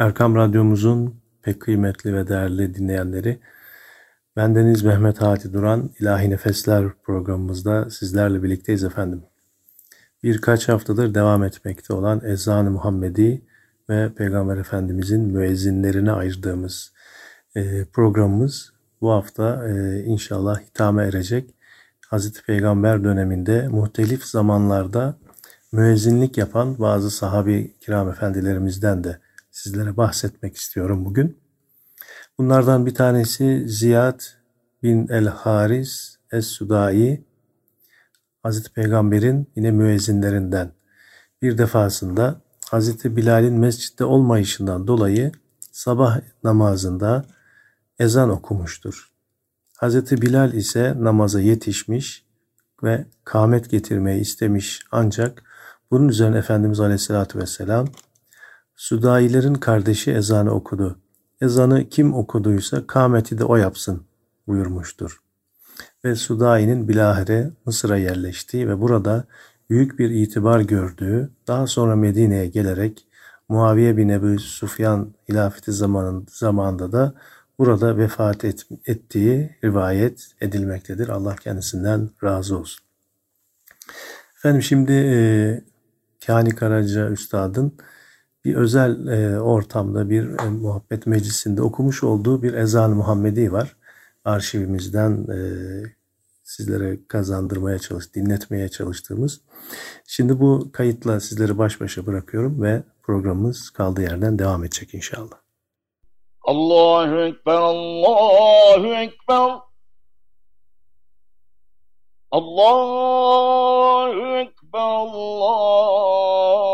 Erkam Radyomuzun pek kıymetli ve değerli dinleyenleri, bendeniz Mehmet Hati Duran, İlahi Nefesler programımızda sizlerle birlikteyiz efendim. Birkaç haftadır devam etmekte olan Ezan-ı Muhammedi ve Peygamber Efendimizin müezzinlerine ayırdığımız e, programımız bu hafta e, inşallah hitame erecek. Hazreti Peygamber döneminde muhtelif zamanlarda müezzinlik yapan bazı sahabi kiram efendilerimizden de sizlere bahsetmek istiyorum bugün. Bunlardan bir tanesi Ziyad bin el-Haris Es-Sudai, Hazreti Peygamber'in yine müezzinlerinden. Bir defasında Hazreti Bilal'in mescitte olmayışından dolayı sabah namazında ezan okumuştur. Hazreti Bilal ise namaza yetişmiş ve kâmet getirmeyi istemiş ancak bunun üzerine Efendimiz Aleyhisselatü Vesselam Südailerin kardeşi ezanı okudu. Ezanı kim okuduysa kâmeti de o yapsın buyurmuştur. Ve Sudai'nin bilahare Mısır'a yerleştiği ve burada büyük bir itibar gördüğü, daha sonra Medine'ye gelerek Muaviye bin Ebu Sufyan hilafeti zamanın, zamanında da burada vefat et, ettiği rivayet edilmektedir. Allah kendisinden razı olsun. Efendim şimdi e, Kani Karaca Üstad'ın bir özel e, ortamda bir e, muhabbet meclisinde okumuş olduğu bir ezan Muhammedi var. Arşivimizden e, sizlere kazandırmaya çalış, dinletmeye çalıştığımız. Şimdi bu kayıtla sizleri baş başa bırakıyorum ve programımız kaldığı yerden devam edecek inşallah. Allahu Ekber, Allahu Ekber. Allahu Ekber, Allahu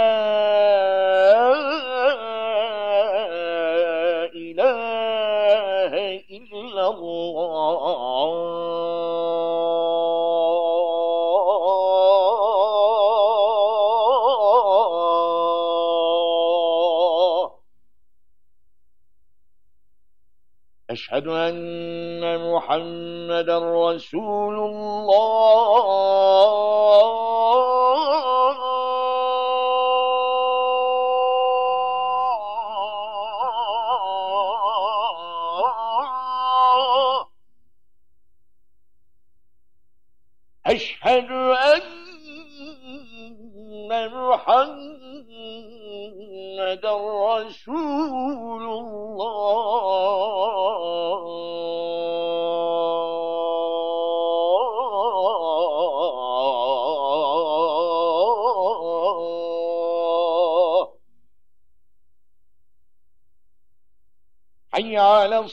محمد رسول الله.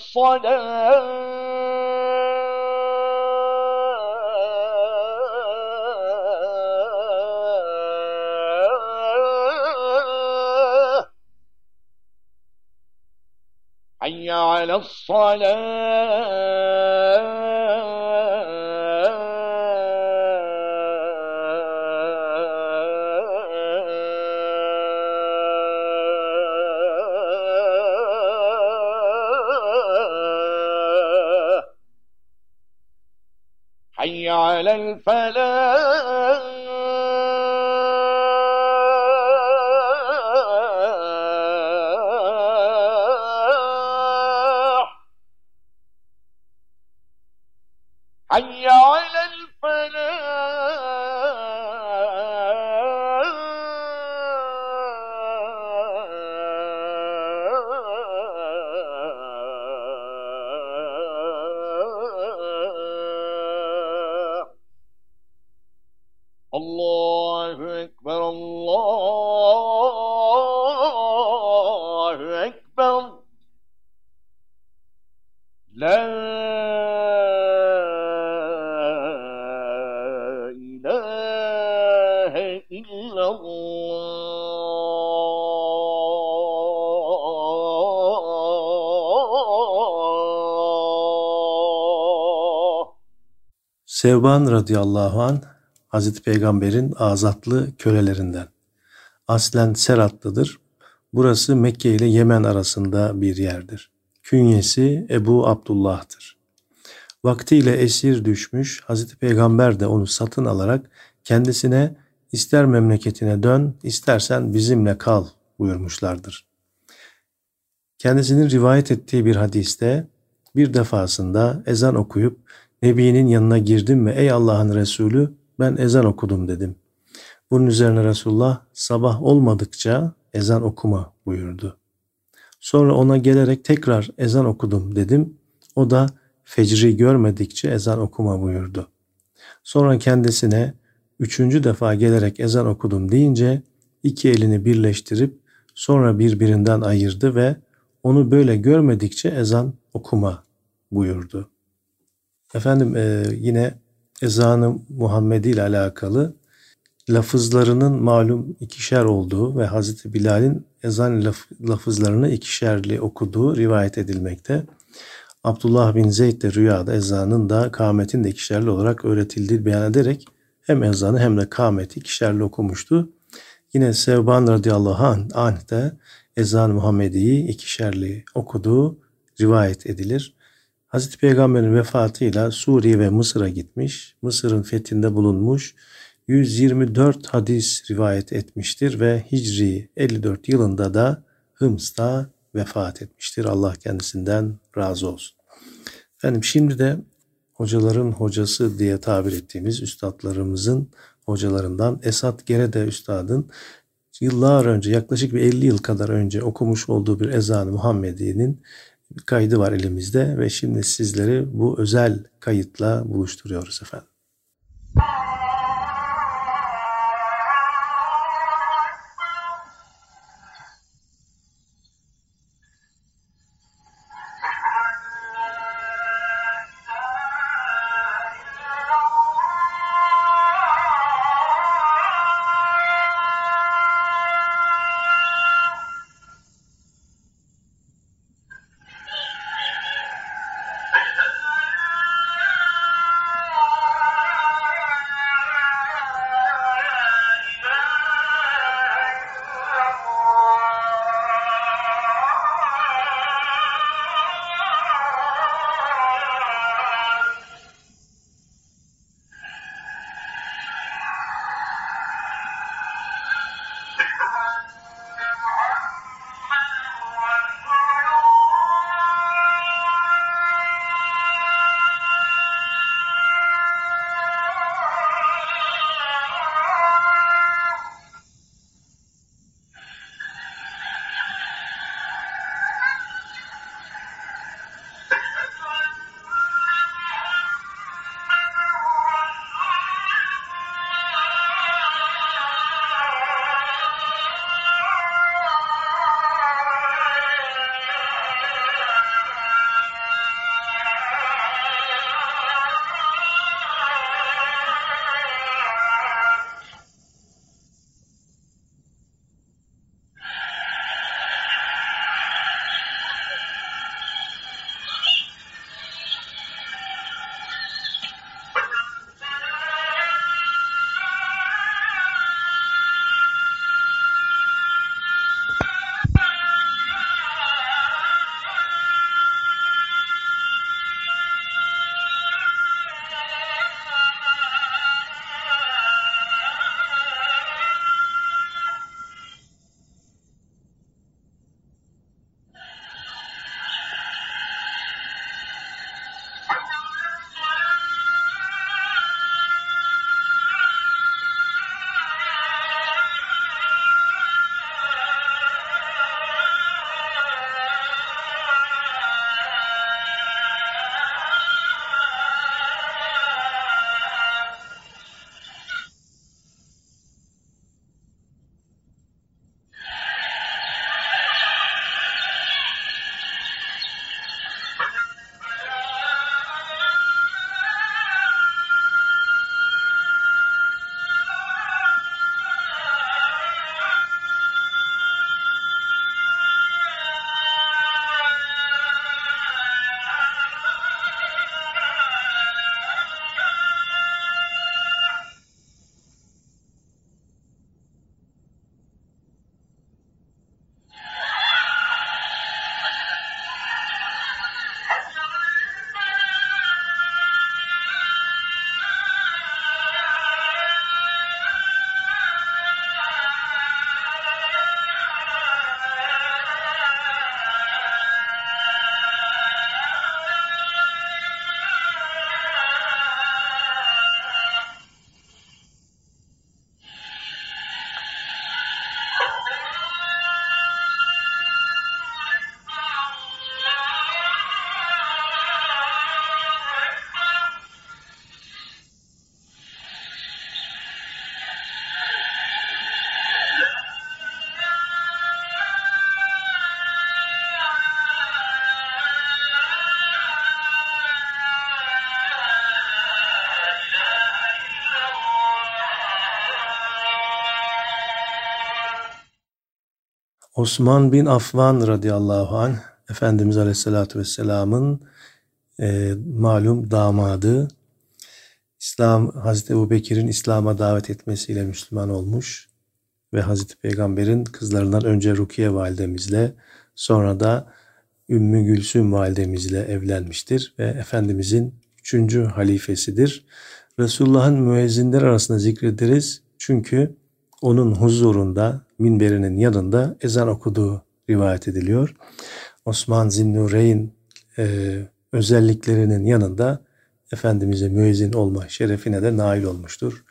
الصلاة. حي على الصلاة. الفلاح. Sevban radıyallahu an Hazreti Peygamber'in azatlı kölelerinden. Aslen Seratlıdır. Burası Mekke ile Yemen arasında bir yerdir. Künyesi Ebu Abdullah'tır. Vaktiyle esir düşmüş Hazreti Peygamber de onu satın alarak kendisine ister memleketine dön istersen bizimle kal buyurmuşlardır. Kendisinin rivayet ettiği bir hadiste bir defasında ezan okuyup Nebi'nin yanına girdim ve ey Allah'ın Resulü ben ezan okudum dedim. Bunun üzerine Resulullah sabah olmadıkça ezan okuma buyurdu. Sonra ona gelerek tekrar ezan okudum dedim. O da fecri görmedikçe ezan okuma buyurdu. Sonra kendisine üçüncü defa gelerek ezan okudum deyince iki elini birleştirip sonra birbirinden ayırdı ve onu böyle görmedikçe ezan okuma buyurdu. Efendim e, yine ezanı Muhammedi ile alakalı lafızlarının malum ikişer olduğu ve Hazreti Bilal'in ezan laf, lafızlarını ikişerli okuduğu rivayet edilmekte. Abdullah bin Zeyd de rüyada ezanın da kâmetin de ikişerli olarak öğretildiği beyan ederek hem ezanı hem de kâmeti ikişerli okumuştu. Yine Sevban radıyallahu anh de ezan Muhammedi'yi ikişerli okuduğu rivayet edilir. Hazreti Peygamber'in vefatıyla Suriye ve Mısır'a gitmiş, Mısır'ın fethinde bulunmuş, 124 hadis rivayet etmiştir ve Hicri 54 yılında da Hıms'ta vefat etmiştir. Allah kendisinden razı olsun. Efendim şimdi de hocaların hocası diye tabir ettiğimiz üstadlarımızın hocalarından Esat Gerede Üstad'ın yıllar önce yaklaşık bir 50 yıl kadar önce okumuş olduğu bir ezan-ı Muhammedi'nin kaydı var elimizde ve şimdi sizleri bu özel kayıtla buluşturuyoruz efendim. Osman bin Affan radıyallahu anh Efendimiz Aleyhisselatü Vesselam'ın e, malum damadı İslam Hazreti Ebu Bekir'in İslam'a davet etmesiyle Müslüman olmuş ve Hazreti Peygamber'in kızlarından önce Rukiye validemizle sonra da Ümmü Gülsüm validemizle evlenmiştir ve Efendimizin üçüncü halifesidir. Resulullah'ın müezzinler arasında zikrederiz çünkü onun huzurunda minberinin yanında ezan okuduğu rivayet ediliyor. Osman Zinnureyn e, özelliklerinin yanında Efendimiz'e müezzin olma şerefine de nail olmuştur.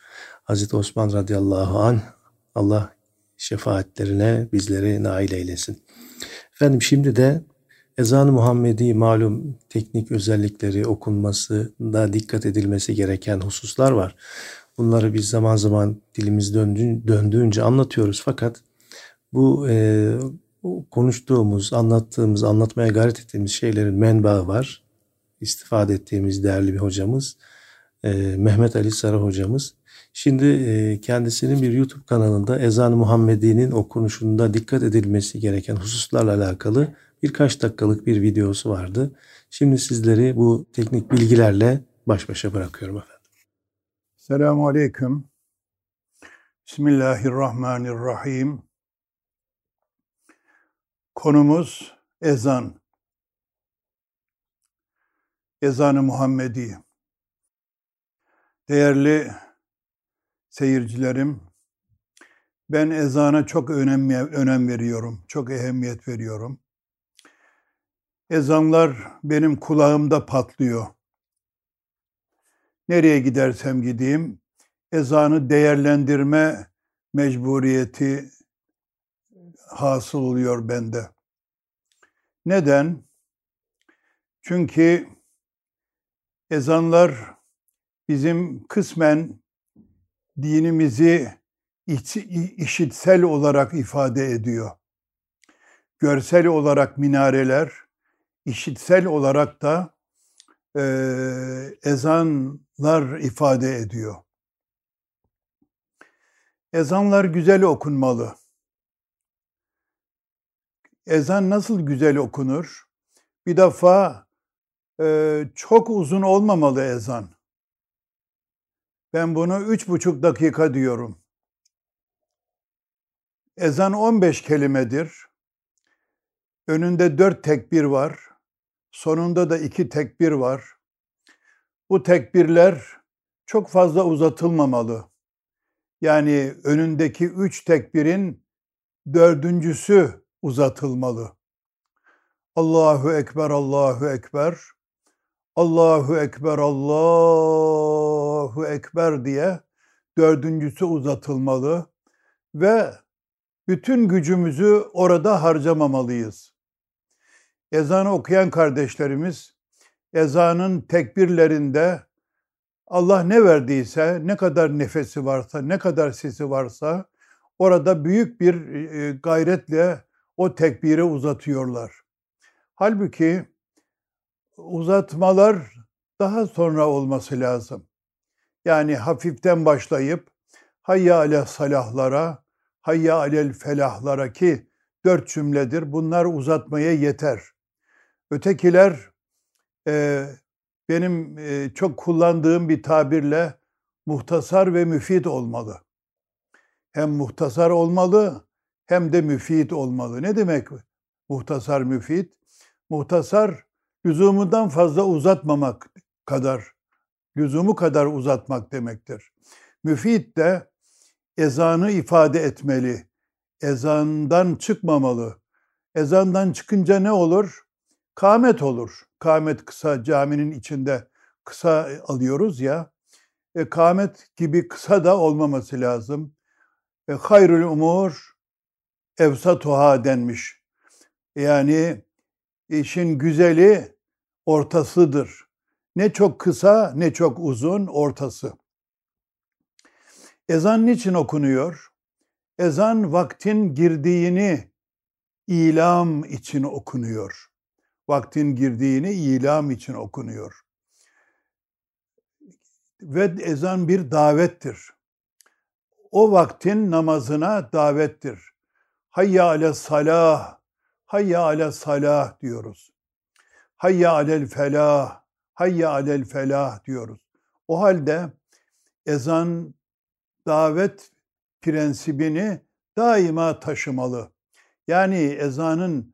Hazreti Osman radıyallahu anh Allah şefaatlerine bizleri nail eylesin. Efendim şimdi de ezan-ı Muhammedi malum teknik özellikleri okunması da dikkat edilmesi gereken hususlar var. Bunları biz zaman zaman dilimiz döndüğünce anlatıyoruz fakat bu e, konuştuğumuz, anlattığımız, anlatmaya gayret ettiğimiz şeylerin menbaı var. İstifade ettiğimiz değerli bir hocamız e, Mehmet Ali Sarı hocamız. Şimdi e, kendisinin bir YouTube kanalında Ezan-ı Muhammedi'nin okunuşunda dikkat edilmesi gereken hususlarla alakalı birkaç dakikalık bir videosu vardı. Şimdi sizleri bu teknik bilgilerle baş başa bırakıyorum efendim. Selamun Aleyküm. Bismillahirrahmanirrahim. Konumuz ezan. Ezanı Muhammedi. Değerli seyircilerim, ben ezana çok önem, önem veriyorum, çok ehemmiyet veriyorum. Ezanlar benim kulağımda patlıyor. Nereye gidersem gideyim, ezanı değerlendirme mecburiyeti hasıl oluyor bende. Neden? Çünkü ezanlar bizim kısmen dinimizi işitsel olarak ifade ediyor. Görsel olarak minareler, işitsel olarak da e, ezanlar ifade ediyor. Ezanlar güzel okunmalı. Ezan nasıl güzel okunur? Bir defa e, çok uzun olmamalı ezan. Ben bunu üç buçuk dakika diyorum. Ezan 15 kelimedir. Önünde dört tekbir var. Sonunda da iki tekbir var. Bu tekbirler çok fazla uzatılmamalı. Yani önündeki üç tekbirin dördüncüsü uzatılmalı. Allahu Ekber, Allahu Ekber, Allahu Ekber, Allahu Ekber diye dördüncüsü uzatılmalı ve bütün gücümüzü orada harcamamalıyız. Ezanı okuyan kardeşlerimiz ezanın tekbirlerinde Allah ne verdiyse, ne kadar nefesi varsa, ne kadar sesi varsa orada büyük bir e, gayretle o tekbiri uzatıyorlar. Halbuki uzatmalar daha sonra olması lazım. Yani hafiften başlayıp hayya ale salahlara, hayya alel felahlara ki dört cümledir. Bunlar uzatmaya yeter. Ötekiler benim çok kullandığım bir tabirle muhtasar ve müfid olmalı. Hem muhtasar olmalı hem de müfid olmalı. Ne demek muhtasar müfid? Muhtasar lüzumundan fazla uzatmamak kadar, lüzumu kadar uzatmak demektir. Müfid de ezanı ifade etmeli. Ezandan çıkmamalı. Ezandan çıkınca ne olur? Kamet olur. Kamet kısa caminin içinde kısa alıyoruz ya. E, kamet gibi kısa da olmaması lazım. E, hayrül umur evsatuha denmiş. Yani işin güzeli ortasıdır. Ne çok kısa ne çok uzun ortası. Ezan niçin okunuyor? Ezan vaktin girdiğini ilam için okunuyor. Vaktin girdiğini ilam için okunuyor. Ve ezan bir davettir. O vaktin namazına davettir. Hayya ale salah, hayya ale salah diyoruz. Hayya alel felah, hayya alel felah diyoruz. O halde ezan davet prensibini daima taşımalı. Yani ezanın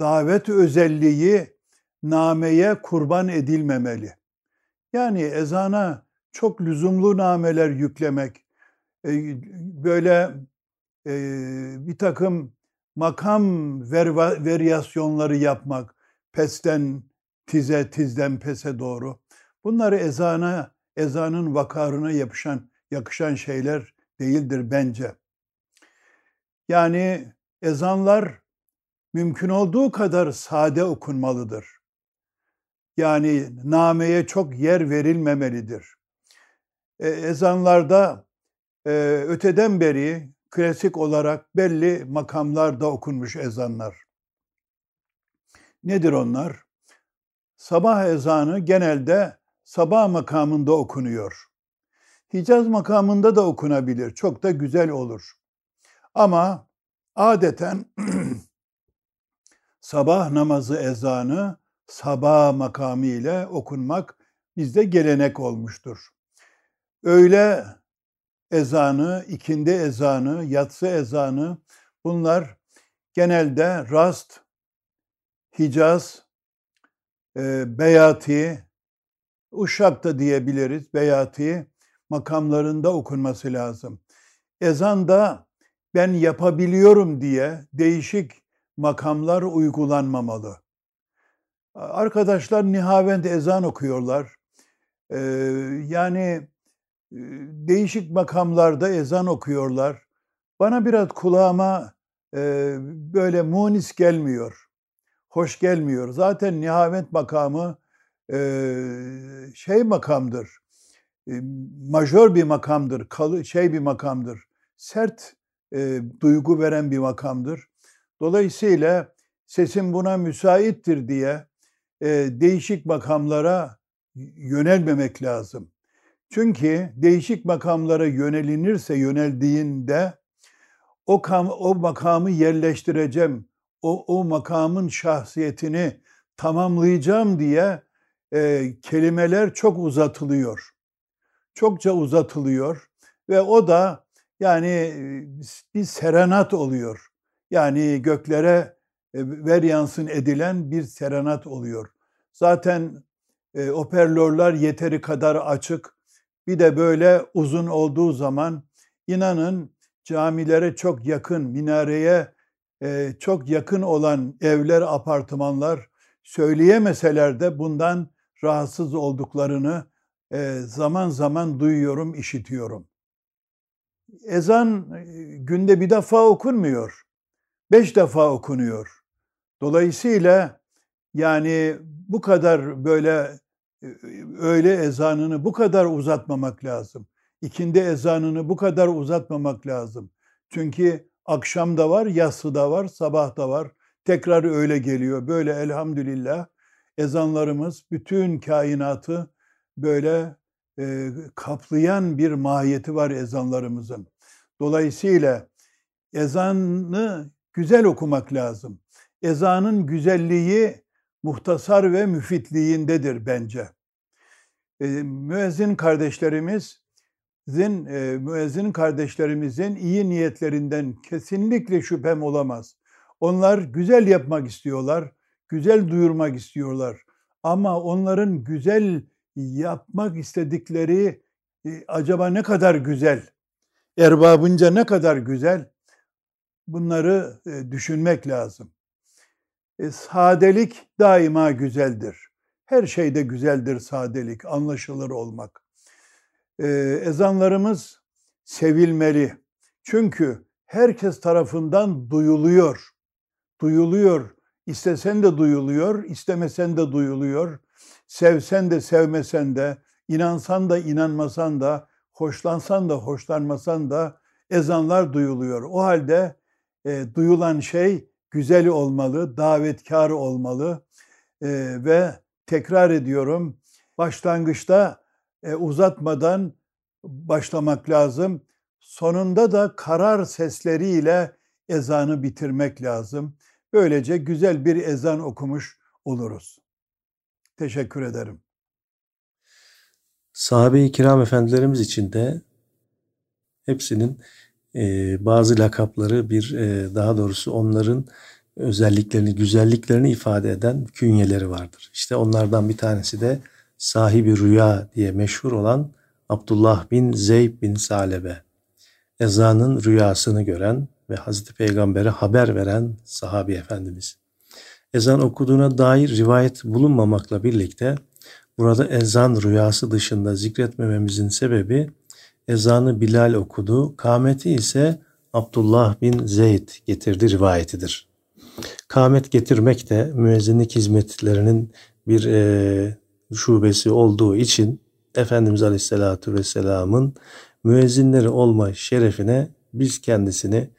davet özelliği nameye kurban edilmemeli. Yani ezana çok lüzumlu nameler yüklemek, e, böyle e, bir takım makam varyasyonları yapmak, pesten tize, tizden pese doğru. Bunları ezana, ezanın vakarına yapışan, yakışan şeyler değildir bence. Yani ezanlar mümkün olduğu kadar sade okunmalıdır. Yani nameye çok yer verilmemelidir. E, ezanlarda e, öteden beri klasik olarak belli makamlarda okunmuş ezanlar. Nedir onlar? Sabah ezanı genelde sabah makamında okunuyor. Hicaz makamında da okunabilir. Çok da güzel olur. Ama adeten sabah namazı ezanı sabah makamı ile okunmak bizde gelenek olmuştur. Öğle ezanı, ikindi ezanı, yatsı ezanı bunlar genelde rast, Hicaz, e, Beyati, Uşak da diyebiliriz, Beyati makamlarında okunması lazım. Ezan da ben yapabiliyorum diye değişik makamlar uygulanmamalı. Arkadaşlar nihavent ezan okuyorlar. Yani değişik makamlarda ezan okuyorlar. Bana biraz kulağıma böyle munis gelmiyor. Hoş gelmiyor. Zaten nihavent makamı şey makamdır. E, majör bir makamdır. Şey bir makamdır. Sert duygu veren bir makamdır. Dolayısıyla sesim buna müsaittir diye e, değişik makamlara yönelmemek lazım. Çünkü değişik makamlara yönelinirse yöneldiğinde o, kam, o makamı yerleştireceğim, o, o makamın şahsiyetini tamamlayacağım diye e, kelimeler çok uzatılıyor. Çokça uzatılıyor ve o da yani bir serenat oluyor. Yani göklere ver yansın edilen bir serenat oluyor. Zaten e, hoparlörler yeteri kadar açık. Bir de böyle uzun olduğu zaman inanın camilere çok yakın, minareye e, çok yakın olan evler, apartmanlar söyleyemeseler de bundan rahatsız olduklarını e, zaman zaman duyuyorum, işitiyorum ezan e, günde bir defa okunmuyor. Beş defa okunuyor. Dolayısıyla yani bu kadar böyle e, öğle ezanını bu kadar uzatmamak lazım. İkindi ezanını bu kadar uzatmamak lazım. Çünkü akşam da var, yatsı da var, sabah da var. Tekrar öyle geliyor. Böyle elhamdülillah ezanlarımız bütün kainatı böyle e, kaplayan bir mahiyeti var ezanlarımızın. Dolayısıyla ezanı güzel okumak lazım. Ezanın güzelliği muhtasar ve müfitliğindedir bence. E, müezzin kardeşlerimizin, e, müezzin kardeşlerimizin iyi niyetlerinden kesinlikle şüphem olamaz. Onlar güzel yapmak istiyorlar, güzel duyurmak istiyorlar. Ama onların güzel yapmak istedikleri e, acaba ne kadar güzel, erbabınca ne kadar güzel bunları e, düşünmek lazım. E, sadelik daima güzeldir. Her şeyde güzeldir sadelik, anlaşılır olmak. E, ezanlarımız sevilmeli. Çünkü herkes tarafından duyuluyor. Duyuluyor. İstesen de duyuluyor, istemesen de duyuluyor. Sevsen de sevmesen de, inansan da inanmasan da, hoşlansan da hoşlanmasan da ezanlar duyuluyor. O halde e, duyulan şey güzel olmalı, davetkar olmalı e, ve tekrar ediyorum başlangıçta e, uzatmadan başlamak lazım. Sonunda da karar sesleriyle ezanı bitirmek lazım. Böylece güzel bir ezan okumuş oluruz. Teşekkür ederim. Sahabe-i kiram efendilerimiz için de hepsinin e, bazı lakapları bir e, daha doğrusu onların özelliklerini, güzelliklerini ifade eden künyeleri vardır. İşte onlardan bir tanesi de sahibi rüya diye meşhur olan Abdullah bin Zeyd bin Salebe. Ezanın rüyasını gören ve Hazreti Peygamber'e haber veren sahabi efendimiz. Ezan okuduğuna dair rivayet bulunmamakla birlikte burada ezan rüyası dışında zikretmememizin sebebi ezanı Bilal okudu, kâmeti ise Abdullah bin Zeyd getirdi rivayetidir. Kâmet getirmek de müezzinlik hizmetlerinin bir e, şubesi olduğu için Efendimiz Aleyhisselatü Vesselam'ın müezzinleri olma şerefine biz kendisini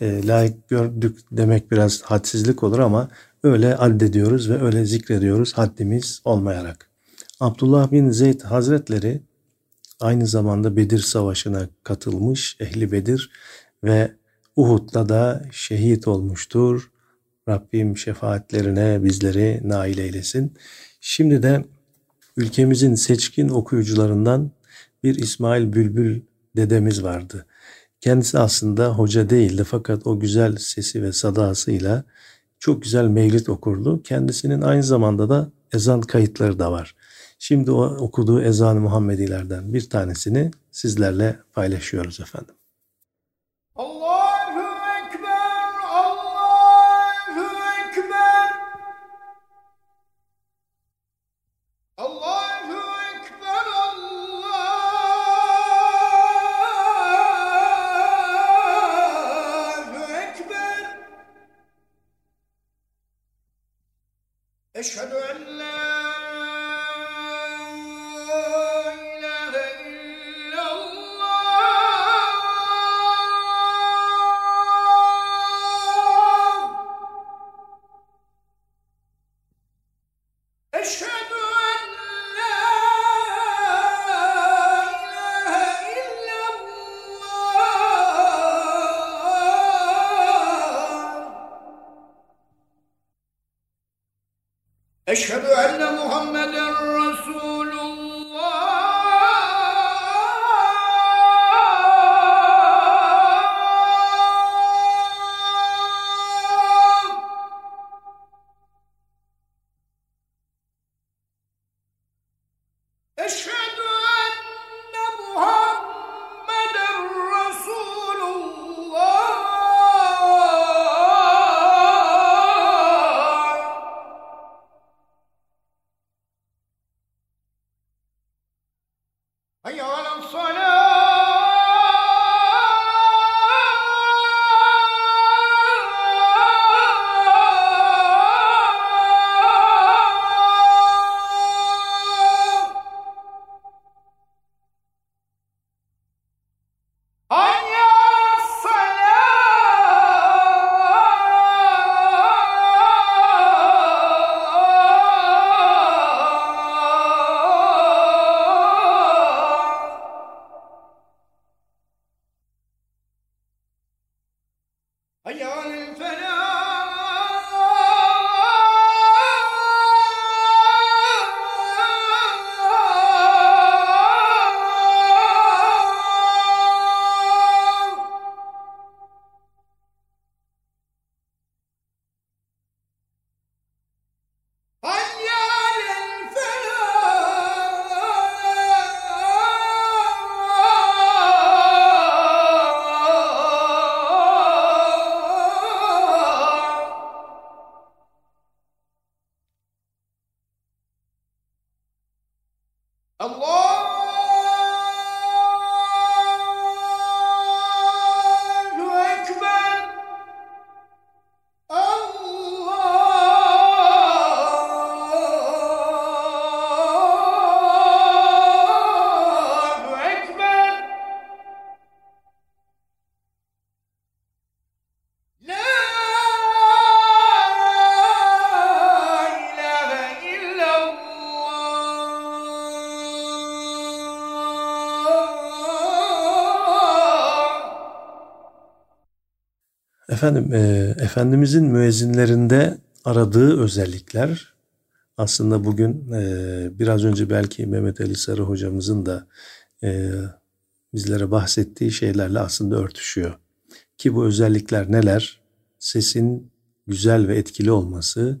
e, layık gördük demek biraz hadsizlik olur ama öyle addediyoruz ve öyle zikrediyoruz haddimiz olmayarak. Abdullah bin Zeyd Hazretleri aynı zamanda Bedir Savaşı'na katılmış ehli Bedir ve Uhud'da da şehit olmuştur. Rabbim şefaatlerine bizleri nail eylesin. Şimdi de ülkemizin seçkin okuyucularından bir İsmail Bülbül dedemiz vardı. Kendisi aslında hoca değildi fakat o güzel sesi ve sadasıyla çok güzel mevlid okurdu. Kendisinin aynı zamanda da ezan kayıtları da var. Şimdi o okuduğu ezan-ı Muhammedilerden bir tanesini sizlerle paylaşıyoruz efendim. Aí olha Allah Efendim, e, Efendimizin müezzinlerinde aradığı özellikler aslında bugün e, biraz önce belki Mehmet Ali Sarı hocamızın da e, bizlere bahsettiği şeylerle aslında örtüşüyor. Ki bu özellikler neler? Sesin güzel ve etkili olması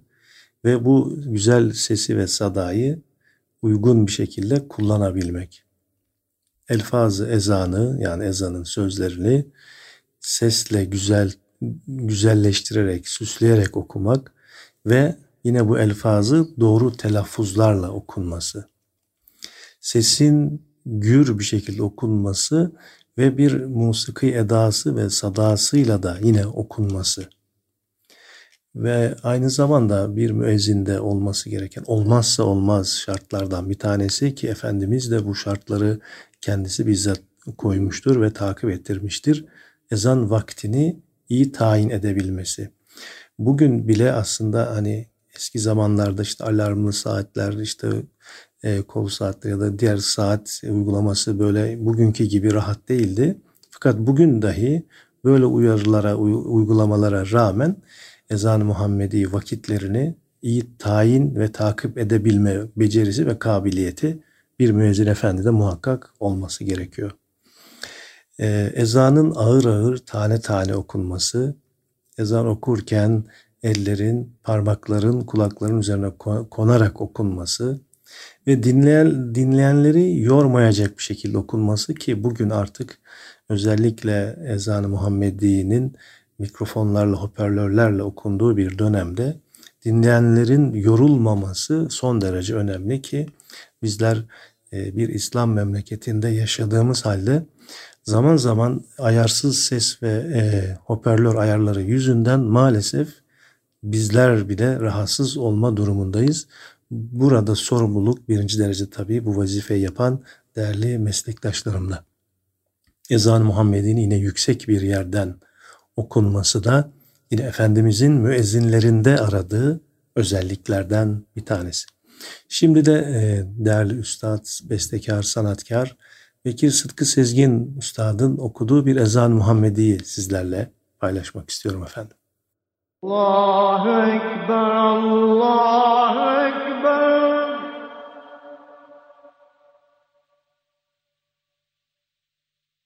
ve bu güzel sesi ve sadayı uygun bir şekilde kullanabilmek. Elfazı ezanı yani ezanın sözlerini sesle güzel güzelleştirerek, süsleyerek okumak ve yine bu elfazı doğru telaffuzlarla okunması. Sesin gür bir şekilde okunması ve bir musiki edası ve sadasıyla da yine okunması. Ve aynı zamanda bir müezzinde olması gereken olmazsa olmaz şartlardan bir tanesi ki Efendimiz de bu şartları kendisi bizzat koymuştur ve takip ettirmiştir. Ezan vaktini iyi tayin edebilmesi. Bugün bile aslında hani eski zamanlarda işte alarmlı saatler işte e, kol saatleri ya da diğer saat uygulaması böyle bugünkü gibi rahat değildi. Fakat bugün dahi böyle uyarılara, uygulamalara rağmen ezan-ı Muhammedi vakitlerini iyi tayin ve takip edebilme becerisi ve kabiliyeti bir müezzin efendi de muhakkak olması gerekiyor. Ee, ezanın ağır ağır tane tane okunması, ezan okurken ellerin, parmakların, kulakların üzerine konarak okunması ve dinleyen dinleyenleri yormayacak bir şekilde okunması ki bugün artık özellikle ezan-ı Muhammedi'nin mikrofonlarla, hoparlörlerle okunduğu bir dönemde dinleyenlerin yorulmaması son derece önemli ki bizler e, bir İslam memleketinde yaşadığımız halde zaman zaman ayarsız ses ve e, hoparlör ayarları yüzünden maalesef bizler bile rahatsız olma durumundayız. Burada sorumluluk birinci derece tabii bu vazifeyi yapan değerli meslektaşlarımla. Ezan-ı Muhammed'in yine yüksek bir yerden okunması da yine Efendimizin müezzinlerinde aradığı özelliklerden bir tanesi. Şimdi de e, değerli üstad, bestekar, sanatkar Bekir Sıtkı Sezgin Üstad'ın okuduğu bir ezan Muhammedi'yi sizlerle paylaşmak istiyorum efendim. Allahu Ekber, Allahu Ekber.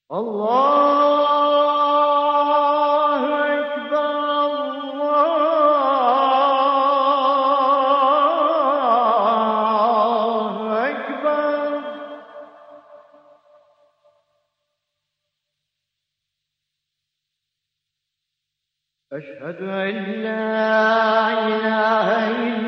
Allahu أشهد أن لا إله إلا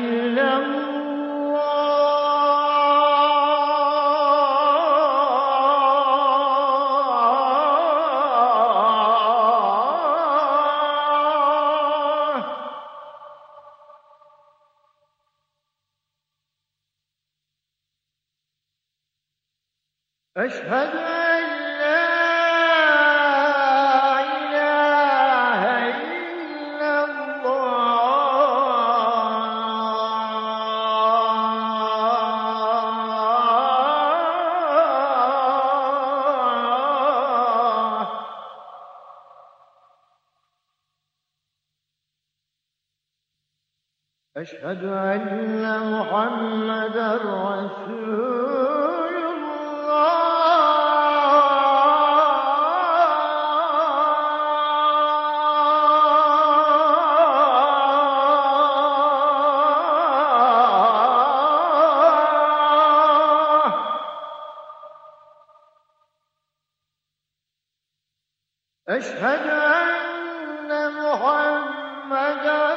أشهد أن محمدا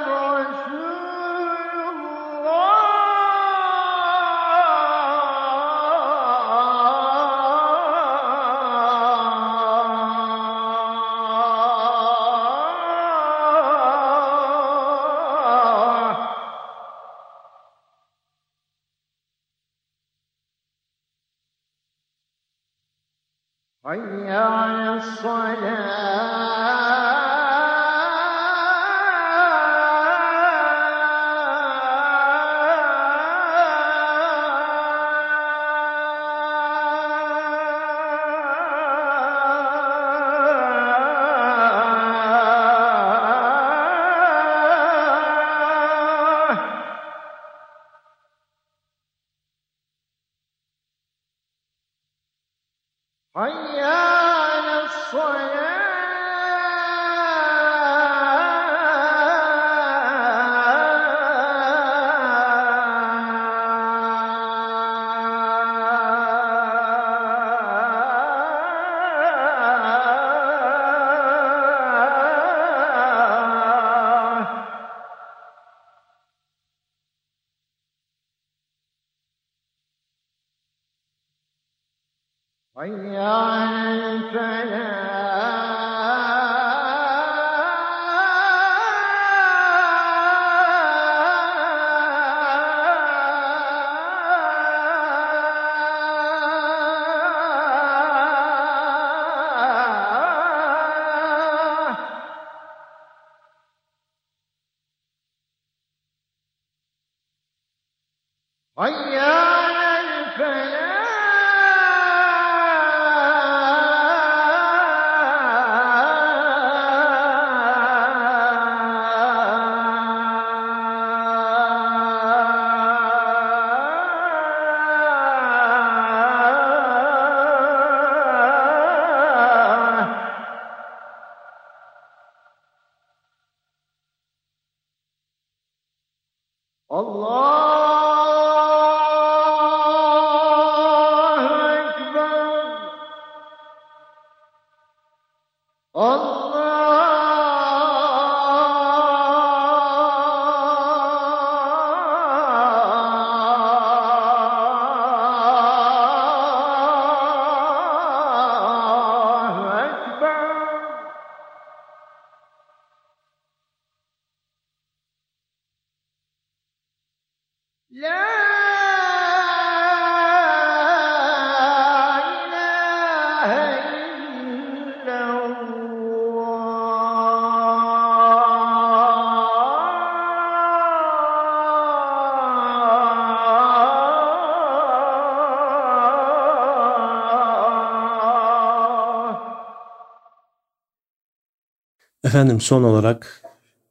Efendim son olarak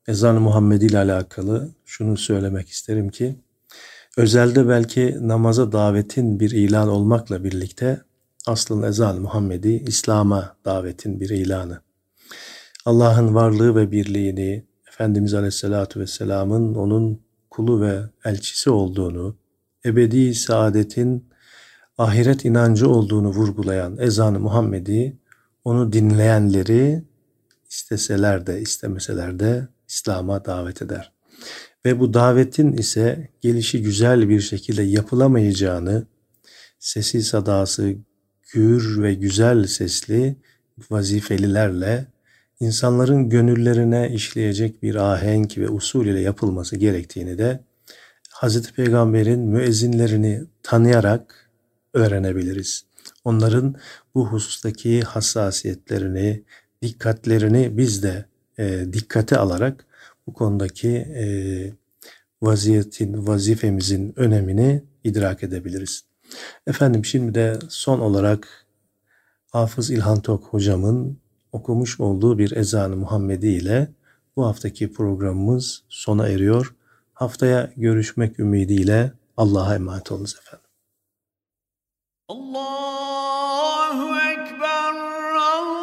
ezan-ı Muhammedi ile alakalı şunu söylemek isterim ki özelde belki namaza davetin bir ilan olmakla birlikte aslında ezan-ı Muhammedi İslam'a davetin bir ilanı. Allah'ın varlığı ve birliğini, Efendimiz Aleyhisselatü Vesselam'ın onun kulu ve elçisi olduğunu, ebedi saadetin ahiret inancı olduğunu vurgulayan ezan-ı Muhammedi onu dinleyenleri isteseler de istemeseler de İslam'a davet eder. Ve bu davetin ise gelişi güzel bir şekilde yapılamayacağını sesi sadası gür ve güzel sesli vazifelilerle insanların gönüllerine işleyecek bir ahenk ve usul ile yapılması gerektiğini de Hazreti Peygamber'in müezzinlerini tanıyarak öğrenebiliriz. Onların bu husustaki hassasiyetlerini, dikkatlerini biz de e, dikkate alarak bu konudaki e, vaziyetin, vazifemizin önemini idrak edebiliriz. Efendim şimdi de son olarak Hafız İlhan Tok hocamın okumuş olduğu bir ezanı Muhammedi ile bu haftaki programımız sona eriyor. Haftaya görüşmek ümidiyle Allah'a emanet olunuz efendim. Allahu Ekber, Allahu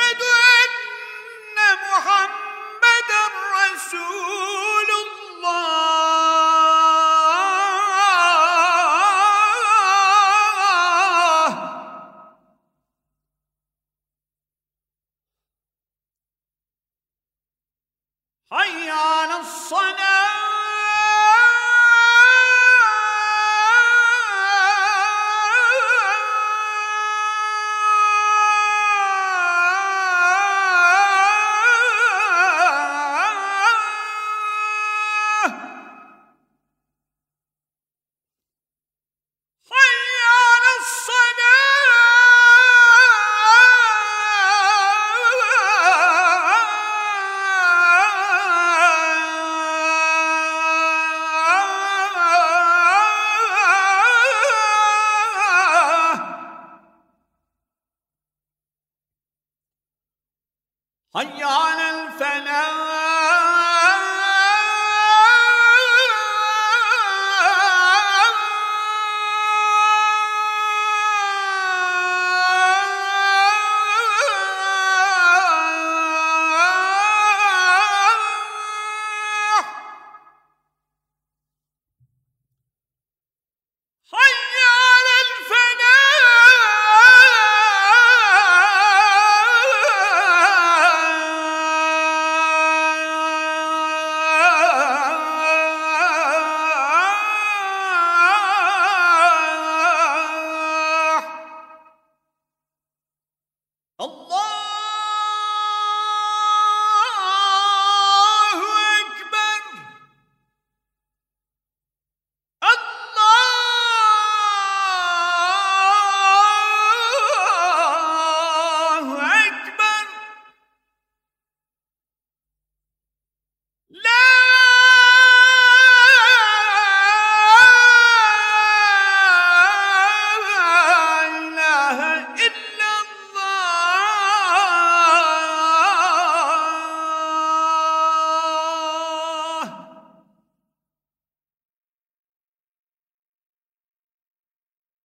أشهد أن محمدا رسول